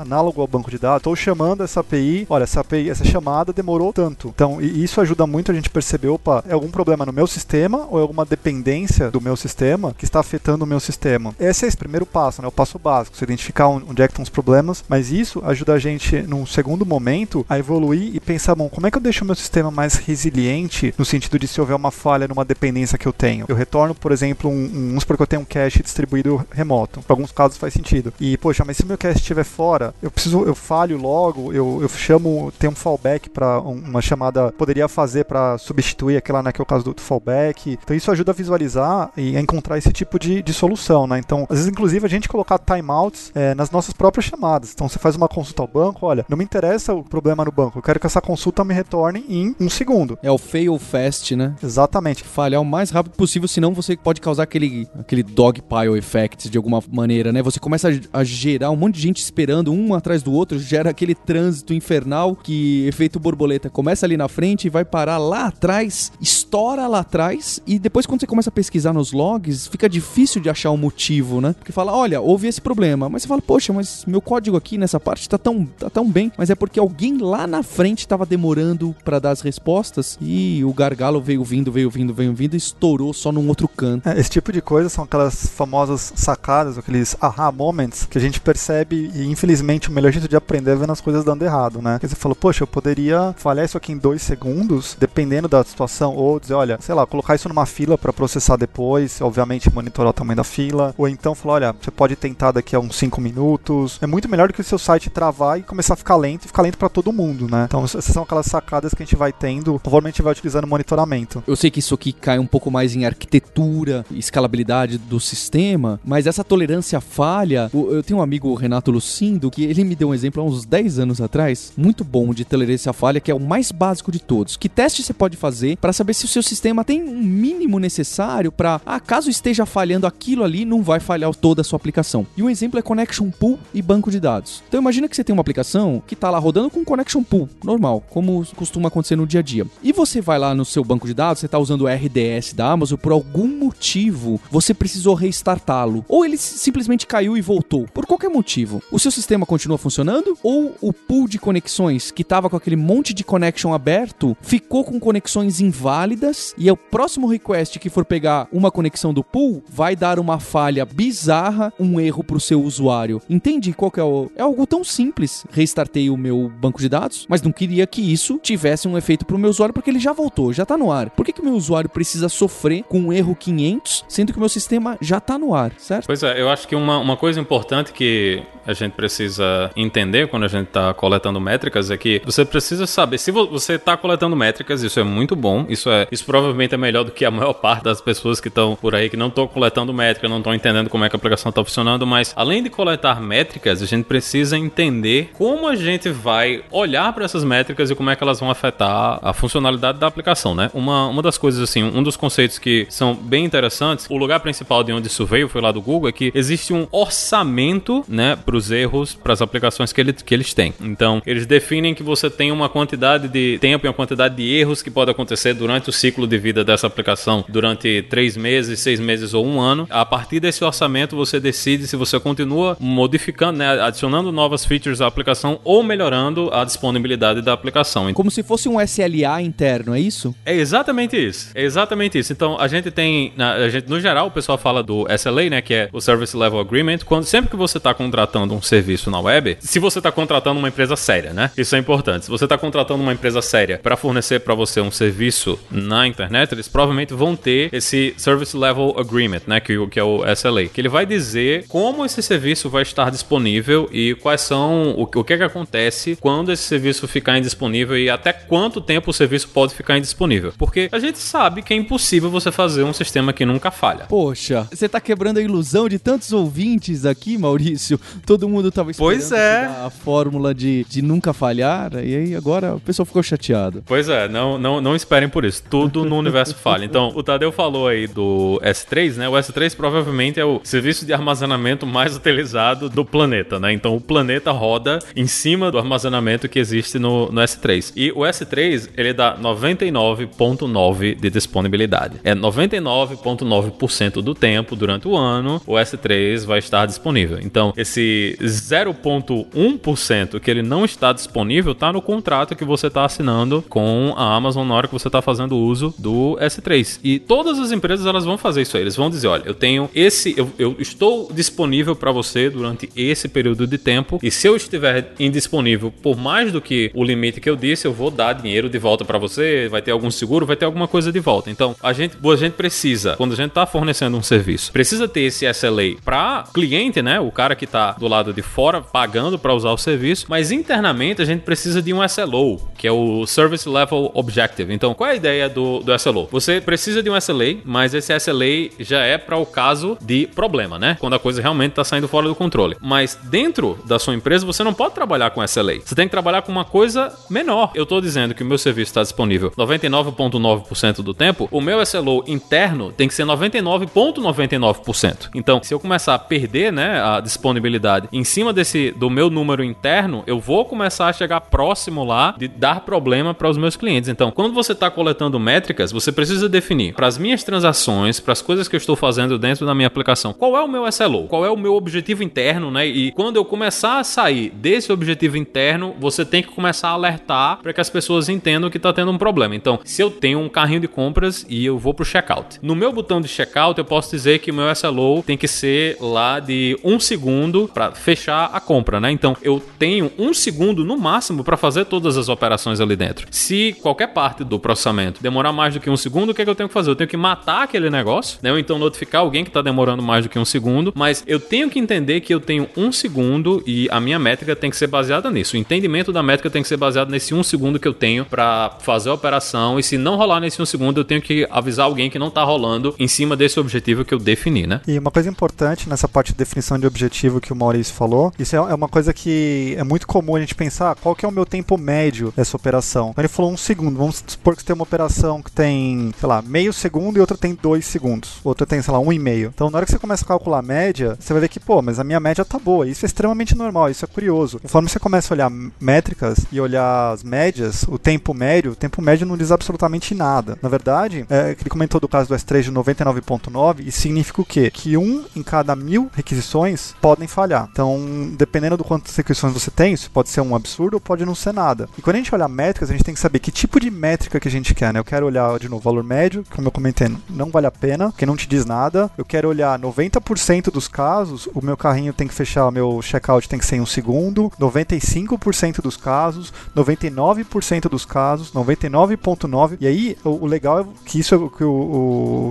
[SPEAKER 2] análogo ao banco de dados, estou chamando essa API, olha, essa API, essa chamada demorou tanto. Então, isso ajuda muito a gente perceber, opa, é algum problema no meu sistema ou é alguma dependência do meu sistema que está afetando o meu sistema. Esse é esse primeiro passo, né? O passo básico, você identificar onde é que estão os problemas, mas isso ajuda a gente, num segundo momento, a evoluir e pensar, bom, como é que eu deixo o meu sistema mais resiliente no sentido de se houver uma falha numa dependência que eu tenho? Eu retorno, por exemplo, um, um eu tenho um cache distribuído remoto. Para alguns casos faz sentido. E, poxa, mas se meu cache estiver fora, eu preciso, eu falho logo, eu, eu chamo, tem um fallback para uma chamada, poderia fazer para substituir aquela, né, que é o caso do fallback. Então isso ajuda a visualizar e a encontrar esse tipo de, de solução, né? Então, às vezes, inclusive, a gente colocar timeouts é, nas nossas próprias chamadas. Então, você faz uma consulta ao banco, olha, não me interessa o problema no banco, eu quero que essa consulta me retorne em um segundo.
[SPEAKER 1] É o fail fast, né?
[SPEAKER 2] Exatamente.
[SPEAKER 1] Falhar o mais rápido possível, senão você pode causar aquele, aquele dogpile effect de alguma maneira, né? Você começa a, a gerar um monte de gente esperando um atrás do outro, gera aquele trânsito infernal que efeito borboleta começa ali na frente e vai parar lá atrás, estoura lá atrás e depois quando você começa a pesquisar nos logs, fica difícil de achar o um motivo, né? Porque fala, olha, houve esse problema, mas você fala, poxa, mas meu código aqui nessa parte tá tão, tá tão bem, mas é porque alguém lá na frente estava demorando para dar as respostas e o gargalo veio vindo, veio vindo, veio vindo e estourou só num outro canto.
[SPEAKER 2] É, esse tipo de coisa são aquelas famosas sacadas, aqueles aha moments que a gente percebe e infelizmente o melhor jeito de aprender é vendo as coisas dando errado, né? Porque você falou, poxa, eu poderia falhar isso aqui em dois segundos, dependendo da situação, ou dizer, olha, sei lá, colocar isso numa fila para processar depois, obviamente monitorar o tamanho da fila, ou então falar, olha, você pode tentar daqui a uns 5 minutos. É muito melhor do que o seu site travar e começar a ficar lento e ficar lento para todo mundo, né? Então essas são aquelas sacadas que a gente vai tendo, conforme a gente vai utilizando o monitoramento.
[SPEAKER 1] Eu sei que isso aqui cai um pouco mais em arquitetura, escalabilidade do sistema, mas essa tolerância falha, eu tenho um amigo, Renato Lucindo, que ele me deu um exemplo há uns 10 anos atrás, muito bom de tolerância falha, que é o mais básico de todos. Que teste você pode fazer para saber se o seu sistema tem um mínimo necessário para, ah, caso esteja falhando aquilo ali, não vai falhar toda a sua aplicação. E um exemplo é connection pool e banco de dados. Então imagina que você tem uma aplicação que está lá rodando com connection pool, normal, como costuma acontecer no dia a dia. E você vai lá no seu banco de dados, você está usando o RDS da Amazon, por algum motivo você precisou restartá-lo. Ou ele simplesmente caiu e voltou. Por qualquer motivo. O seu sistema continua funcionando? Ou o pool de conexões que estava com aquele monte de connection aberto ficou com conexões inválidas e é o próximo request que for pegar uma conexão do pool vai dar uma falha bizarra, um erro para o seu usuário. Entende qual que é o... É algo tão simples. Restartei o meu banco de dados, mas não queria que isso tivesse um efeito para o meu usuário porque ele já voltou, já está no ar. Por que, que meu usuário precisa sofrer com um erro 500, sendo que o meu sistema já está no ar, certo?
[SPEAKER 3] Pois é, eu acho que uma, uma coisa importante que a gente precisa entender quando a gente está coletando métricas é que você precisa saber se você está coletando métricas, isso é muito bom, isso é isso provavelmente é melhor do que a maior parte das pessoas que estão por aí que não estão coletando métrica, não estão entendendo como é que a aplicação está funcionando, mas além de coletar métricas, a gente precisa entender como a gente vai olhar para essas métricas e como é que elas vão afetar a funcionalidade da aplicação, né? Uma, uma das coisas assim, um dos conceitos que são bem interessantes, o lugar principal de onde isso veio foi lá do Google, é que existe um orçamento, né, para os erros, para as aplicações que, ele, que eles têm. Então, eles definem que você tem uma quantidade de tempo e uma quantidade de erros que pode acontecer durante o ciclo de vida dessa aplicação, durante três meses, seis meses ou um ano. A partir desse orçamento, você decide se você continua modificando, né, adicionando novas features à aplicação ou melhorando a disponibilidade da aplicação.
[SPEAKER 1] Como se fosse um SLA interno, é isso?
[SPEAKER 3] É exatamente isso. É exatamente isso. Então, a gente tem, a gente, no geral, o pessoal fala do SLA, né, que é o Service Level Agreement, quando sempre que você está contratando um serviço na web, se você está contratando uma empresa séria, né? Isso é importante. Se você está contratando uma empresa séria para fornecer para você um serviço na internet, eles provavelmente vão ter esse Service Level Agreement, né, que, que é o SLA, que ele vai dizer como esse serviço vai estar disponível e quais são o, o que é que acontece quando esse serviço ficar indisponível e até quanto tempo o serviço pode ficar indisponível. Porque a gente sabe que é impossível você fazer um sistema que nunca falha.
[SPEAKER 1] Poxa, você tá quebrando a ilusão de tantos ouvintes aqui, Maurício. Todo mundo tava
[SPEAKER 3] esperando pois é.
[SPEAKER 1] a fórmula de, de nunca falhar, e aí agora o pessoal pessoa ficou chateada.
[SPEAKER 3] Pois é, não, não, não esperem por isso. Tudo no universo falha. Então, o Tadeu falou aí do S3, né? O S3 provavelmente é o serviço de armazenamento mais utilizado do planeta, né? Então, o planeta roda em cima do armazenamento que existe no, no S3. E o S3, ele dá 99,9% de disponibilidade. É 99,9% do tempo durante o ano o S3 vai estar disponível. Então, esse 0,1% que ele não está disponível está no contrato que você está assinando com a Amazon na hora que você está fazendo uso do S3. E todas as empresas elas vão fazer isso aí. Eles vão dizer: olha, eu tenho esse, eu, eu estou disponível para você durante esse período de tempo. E se eu estiver indisponível por mais do que o limite que eu disse, eu vou dar dinheiro de volta para você. Vai ter algum seguro, vai ter alguma coisa de volta. Então, a gente, a gente precisa, quando a gente está fornecendo um serviço, precisa ter esse SLA para cliente, né? O cara que está do lado de fora pagando para usar o serviço, mas internamente a gente precisa de um SLO, que é o Service Level Objective. Então, qual é a ideia do, do SLO? Você precisa de um SLA, mas esse SLA já é para o caso de problema, né? Quando a coisa realmente está saindo fora do controle. Mas dentro da sua empresa, você não pode trabalhar com SLA. Você tem que trabalhar com uma coisa menor. Eu estou dizendo que o meu serviço está disponível 99,9% do tempo, o meu SLO interno tem que ser 99,99%. Então, se eu começar a perder, né, a disponibilidade em cima desse do meu número interno, eu vou começar a chegar próximo lá de dar problema para os meus clientes. Então, quando você está coletando métricas, você precisa definir para as minhas transações, para as coisas que eu estou fazendo dentro da minha aplicação, qual é o meu SLO, qual é o meu objetivo interno, né? E quando eu começar a sair desse objetivo interno, você tem que começar a alertar para que as pessoas entendam que está tendo um problema. Então, se eu tenho um carrinho de compras e eu vou para o checkout, no meu botão de checkout eu posso dizer que o meu SLO tem que ser lá de um segundo para fechar a compra, né? Então, eu tenho um segundo no máximo para fazer todas as operações ali dentro. Se qualquer parte do processamento demorar mais do que um segundo, o que, é que eu tenho que fazer? Eu tenho que matar aquele negócio, né? Ou então notificar alguém que está demorando mais do que um segundo, mas eu tenho que entender que eu tenho um segundo e a minha métrica tem que ser baseada nisso. O entendimento da métrica tem que ser baseado nesse um segundo que eu tenho para fazer a operação e se não rolar nesse um segundo, eu tenho que avisar alguém que não está rolando em cima desse objetivo que eu defini, né?
[SPEAKER 2] E uma coisa importante nessa parte de definição de objetivo que o Maurício falou, isso é, é uma coisa que é muito comum a gente pensar qual que é o meu tempo médio dessa operação. Ele falou um segundo, vamos supor que você tem uma operação que tem, sei lá, meio segundo e outra tem dois segundos, outra tem, sei lá, um e meio. Então na hora que você começa a calcular a média, você vai ver que, pô, mas a minha média tá boa. Isso é extremamente normal, isso é curioso. Conforme você começa a olhar métricas e olhar as médias, o tempo médio, o tempo médio não diz absolutamente nada. Na verdade, é, ele comentou do caso do S3 de 99.9, isso significa o quê? Que um em cada mil requisições podem falhar. Então, dependendo do quantas requisições você tem, isso pode ser um absurdo ou pode não ser nada. E quando a gente olha métricas, a gente tem que saber que tipo de métrica que a gente quer, né? Eu quero olhar, de novo, valor médio, como eu comentei, não vale a pena, porque não te diz nada. Eu quero olhar 90% dos casos, o meu carrinho tem que fechar, meu checkout tem que ser em um segundo, 95% dos casos, 99% dos casos, 99.9%. E aí, o, o, legal é que isso é o que o,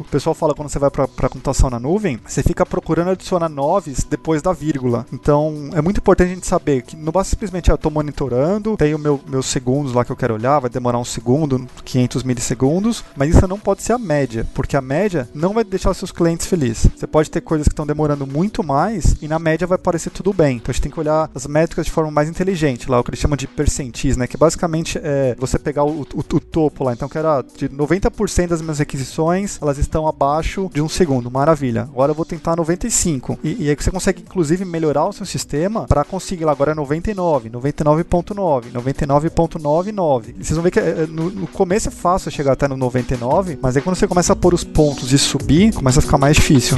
[SPEAKER 2] o pessoal fala quando você vai para computação na nuvem, você fica procurando adicionar noves depois da vírgula. Então, é muito importante a gente saber que não basta simplesmente, ah, eu estou monitorando, tenho meu, meus segundos lá que eu quero olhar, vai demorar um segundo, 500 milissegundos, mas isso não pode ser a média, porque a média não vai deixar seus clientes felizes. Você pode ter coisas que estão demorando muito mais e na média vai parecer tudo bem. Então, a gente tem que olhar as métricas de forma mais inteligente, lá o que eles chamam de percentis, né, que basicamente é você pegar o, o, o topo lá. Então, que era de 90% das minhas requisições, elas estão abaixo de um segundo. Maravilha. Agora eu vou tentar 95. E, e aí você consegue, inclusive, melhorar o seu sistema para conseguir lá. Agora é 99, 99.9, 99.99. E vocês vão ver que é, no, no, começo é fácil chegar até no 99, mas aí quando você começa a pôr os pontos e subir, começa a ficar mais difícil.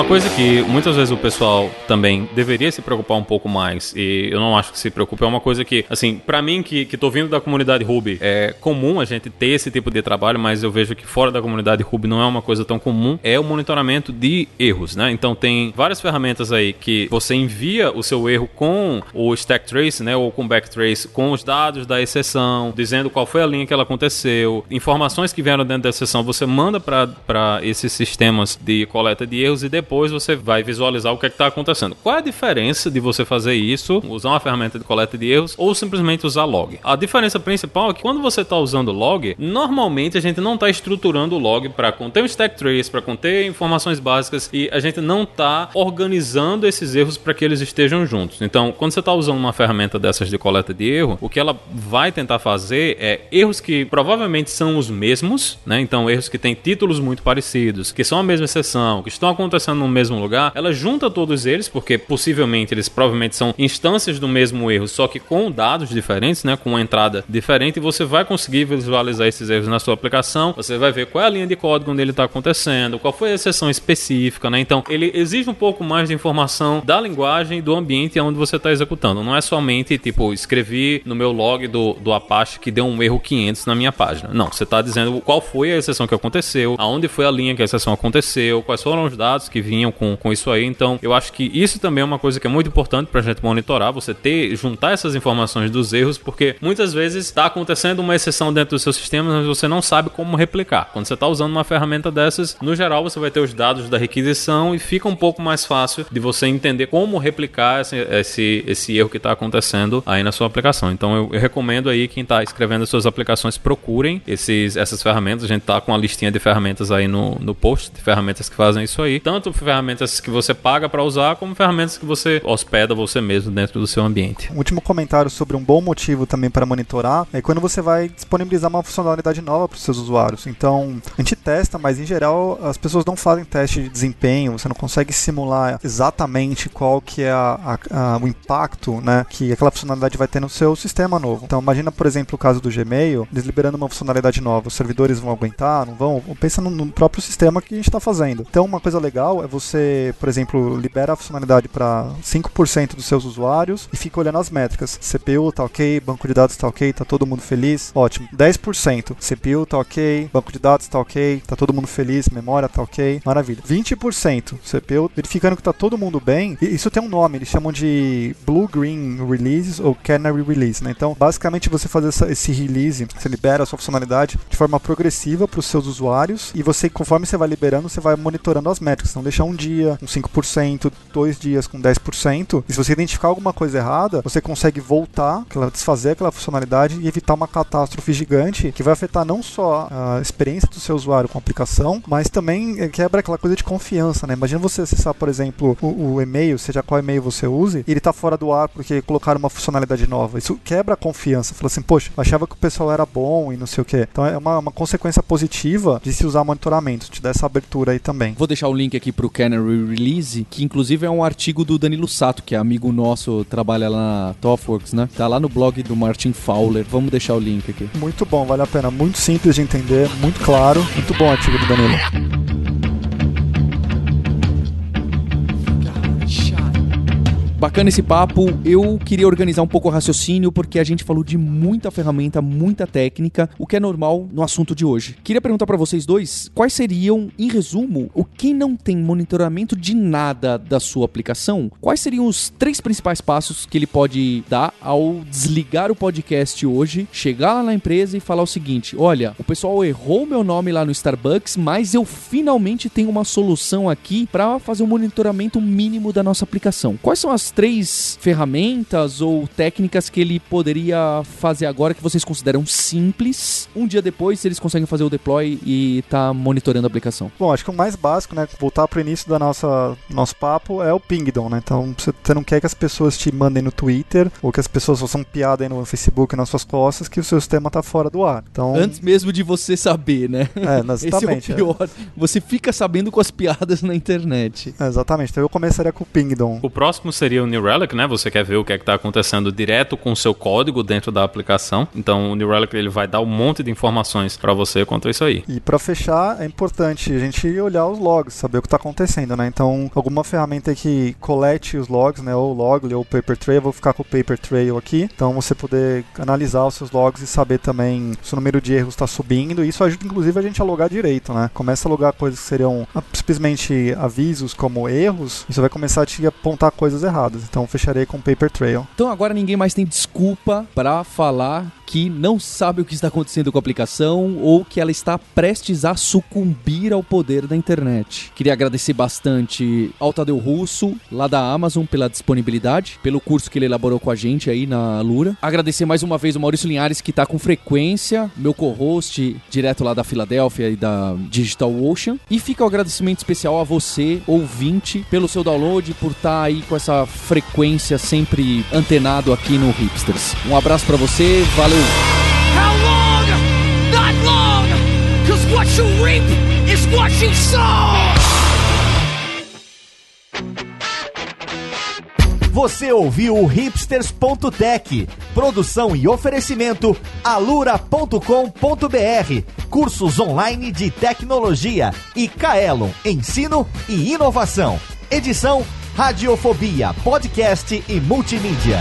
[SPEAKER 3] Uma coisa que muitas vezes o pessoal também deveria se preocupar um pouco mais, e eu não acho que se preocupe, é uma coisa que, assim, para mim que, que tô vindo da comunidade Ruby, é comum a gente ter esse tipo de trabalho, mas eu vejo que fora da comunidade Ruby não é uma coisa tão comum, é o monitoramento de erros, né? Então tem várias ferramentas aí que você envia o seu erro com o stack trace, né, ou com backtrace, com os dados da exceção, dizendo qual foi a linha que ela aconteceu, informações que vieram dentro da exceção, você manda para esses sistemas de coleta de erros e depois depois você vai visualizar o que é está acontecendo. Qual é a diferença de você fazer isso, usar uma ferramenta de coleta de erros ou simplesmente usar log? A diferença principal é que quando você está usando log, normalmente a gente não está estruturando o log para conter um stack trace, para conter informações básicas e a gente não está organizando esses erros para que eles estejam juntos. Então, quando você está usando uma ferramenta dessas de coleta de erro, o que ela vai tentar fazer é erros que provavelmente são os mesmos, né? Então, erros que têm títulos muito parecidos, que são a mesma exceção, que estão acontecendo no mesmo lugar, ela junta todos eles, porque possivelmente eles provavelmente são instâncias do mesmo erro, só que com dados diferentes, né? Com uma entrada diferente, e você vai conseguir visualizar esses erros na sua aplicação. Você vai ver qual é a linha de código onde ele está acontecendo, qual foi a exceção específica, né? Então, ele exige um pouco mais de informação da linguagem e do ambiente onde você está executando. Não é somente, tipo, escrevi no meu log do, do Apache que deu um erro 500 na minha página. Não, você está dizendo qual foi a exceção que aconteceu, aonde foi a linha que a exceção aconteceu, quais foram os dados que vinham com, com isso aí. Então, eu acho que isso também é uma coisa que é muito importante para a gente monitorar, você ter, juntar essas informações dos erros, porque muitas vezes está acontecendo uma exceção dentro do seu sistema, mas você não sabe como replicar. Quando você está usando uma ferramenta dessas, no geral você vai ter os dados da requisição e fica um pouco mais fácil de você entender como replicar esse, esse, esse erro que está acontecendo aí na sua aplicação. Então eu, eu recomendo aí quem está escrevendo as suas aplicações procurem esses, essas ferramentas. A gente está com uma listinha de ferramentas aí no, no post, de ferramentas que fazem isso aí. Tanto ferramentas que você paga para usar, como ferramentas que você hospeda você mesmo dentro do seu ambiente.
[SPEAKER 2] Um último comentário sobre um bom motivo também para monitorar é quando você vai disponibilizar uma funcionalidade nova para os seus usuários. Então, a gente testa, mas em geral as pessoas não fazem teste de desempenho, você não consegue simular exatamente qual que é a, a, a, o impacto né, que aquela funcionalidade vai ter no seu sistema novo. Então, imagina, por exemplo, o caso do Gmail, eles liberando uma funcionalidade nova, os servidores vão aguentar, não vão? Pensa no, no próprio sistema que a gente está fazendo. Então, uma coisa legal é você, por exemplo, libera a funcionalidade para 5% dos seus usuários e fica olhando as métricas. CPU tá ok, banco de dados tá ok, tá todo mundo feliz, ótimo. 10%, CPU tá ok, banco de dados tá ok, tá todo mundo feliz, memória tá ok, maravilha. 20%, CPU verificando que tá todo mundo bem, isso tem um nome, eles chamam de Blue Green Releases ou Canary Release, né? Então, basicamente você fazer essa, esse release, você libera a sua funcionalidade de forma progressiva para os seus usuários e você, conforme você vai liberando, você vai monitorando as métricas. Então, deixar um dia com 5%, dois dias com 10%, e se você identificar alguma coisa errada, você consegue voltar, desfazer aquela funcionalidade e evitar uma catástrofe gigante que vai afetar não só a experiência do seu usuário com a aplicação, mas também quebra aquela coisa de confiança, né? Imagina você acessar, por exemplo, o, o e-mail, seja qual e-mail você use, e ele está fora do ar porque colocaram uma funcionalidade nova. Isso quebra a confiança. Fala assim, poxa, achava que o pessoal era bom e não sei o que. Então é uma, uma consequência positiva de se usar monitoramento, te dá essa abertura aí também.
[SPEAKER 1] Vou deixar o link aqui pro Canary Release, que inclusive é um artigo do Danilo Sato, que é amigo nosso, trabalha lá na TOFWorks, né? Tá lá no blog do Martin Fowler. Vamos deixar o link aqui.
[SPEAKER 2] Muito bom, vale a pena. Muito simples de entender, muito claro. Muito bom o artigo do Danilo.
[SPEAKER 1] Bacana esse papo. Eu queria organizar um pouco o raciocínio porque a gente falou de muita ferramenta, muita técnica, o que é normal no assunto de hoje. Queria perguntar para vocês dois, quais seriam, em resumo, o que não tem monitoramento de nada da sua aplicação? Quais seriam os três principais passos que ele pode dar ao desligar o podcast hoje, chegar lá na empresa e falar o seguinte: "Olha, o pessoal errou meu nome lá no Starbucks, mas eu finalmente tenho uma solução aqui para fazer um monitoramento mínimo da nossa aplicação". Quais são as três ferramentas ou técnicas que ele poderia fazer agora que vocês consideram simples. Um dia depois, eles conseguem fazer o deploy e tá monitorando a aplicação.
[SPEAKER 2] Bom, acho que o mais básico, né, voltar pro início da nossa nosso papo é o pingdom, né? Então, você não quer que as pessoas te mandem no Twitter ou que as pessoas façam piada aí no Facebook nas suas costas que o seu sistema tá fora do ar. Então,
[SPEAKER 1] antes mesmo de você saber, né?
[SPEAKER 2] É, exatamente.
[SPEAKER 1] Esse é o pior. É. Você fica sabendo com as piadas na internet.
[SPEAKER 2] É, exatamente. Então eu começaria com o pingdom.
[SPEAKER 3] O próximo seria o New Relic, né? Você quer ver o que é que está acontecendo direto com o seu código dentro da aplicação. Então o New Relic ele vai dar um monte de informações para você quanto a isso aí.
[SPEAKER 2] E para fechar, é importante a gente olhar os logs, saber o que está acontecendo, né? Então alguma ferramenta que colete os logs, né? Ou Logly ou Paper Trail, vou ficar com o Paper Trail aqui. Então você poder analisar os seus logs e saber também se o número de erros está subindo. Isso ajuda inclusive a gente a logar direito, né? Começa a logar coisas que seriam simplesmente avisos como erros, isso vai começar a te apontar coisas erradas. Então fecharei com Paper Trail.
[SPEAKER 1] Então agora ninguém mais tem desculpa para falar que não sabe o que está acontecendo com a aplicação ou que ela está prestes a sucumbir ao poder da internet. Queria agradecer bastante ao Tadeu Russo, lá da Amazon, pela disponibilidade, pelo curso que ele elaborou com a gente aí na Lura. Agradecer mais uma vez o Maurício Linhares, que está com frequência, meu co-host, direto lá da Filadélfia e da Digital Ocean. E fica o agradecimento especial a você, ouvinte, pelo seu download, por estar tá aí com essa frequência sempre antenado aqui no Hipsters. Um abraço para você, valeu! How long? Not long! Cause what you reap is what you sow!
[SPEAKER 5] Você ouviu o hipsters.tech, produção e oferecimento alura.com.br, cursos online de tecnologia e Kaelon, ensino e inovação. Edição Radiofobia, podcast e multimídia.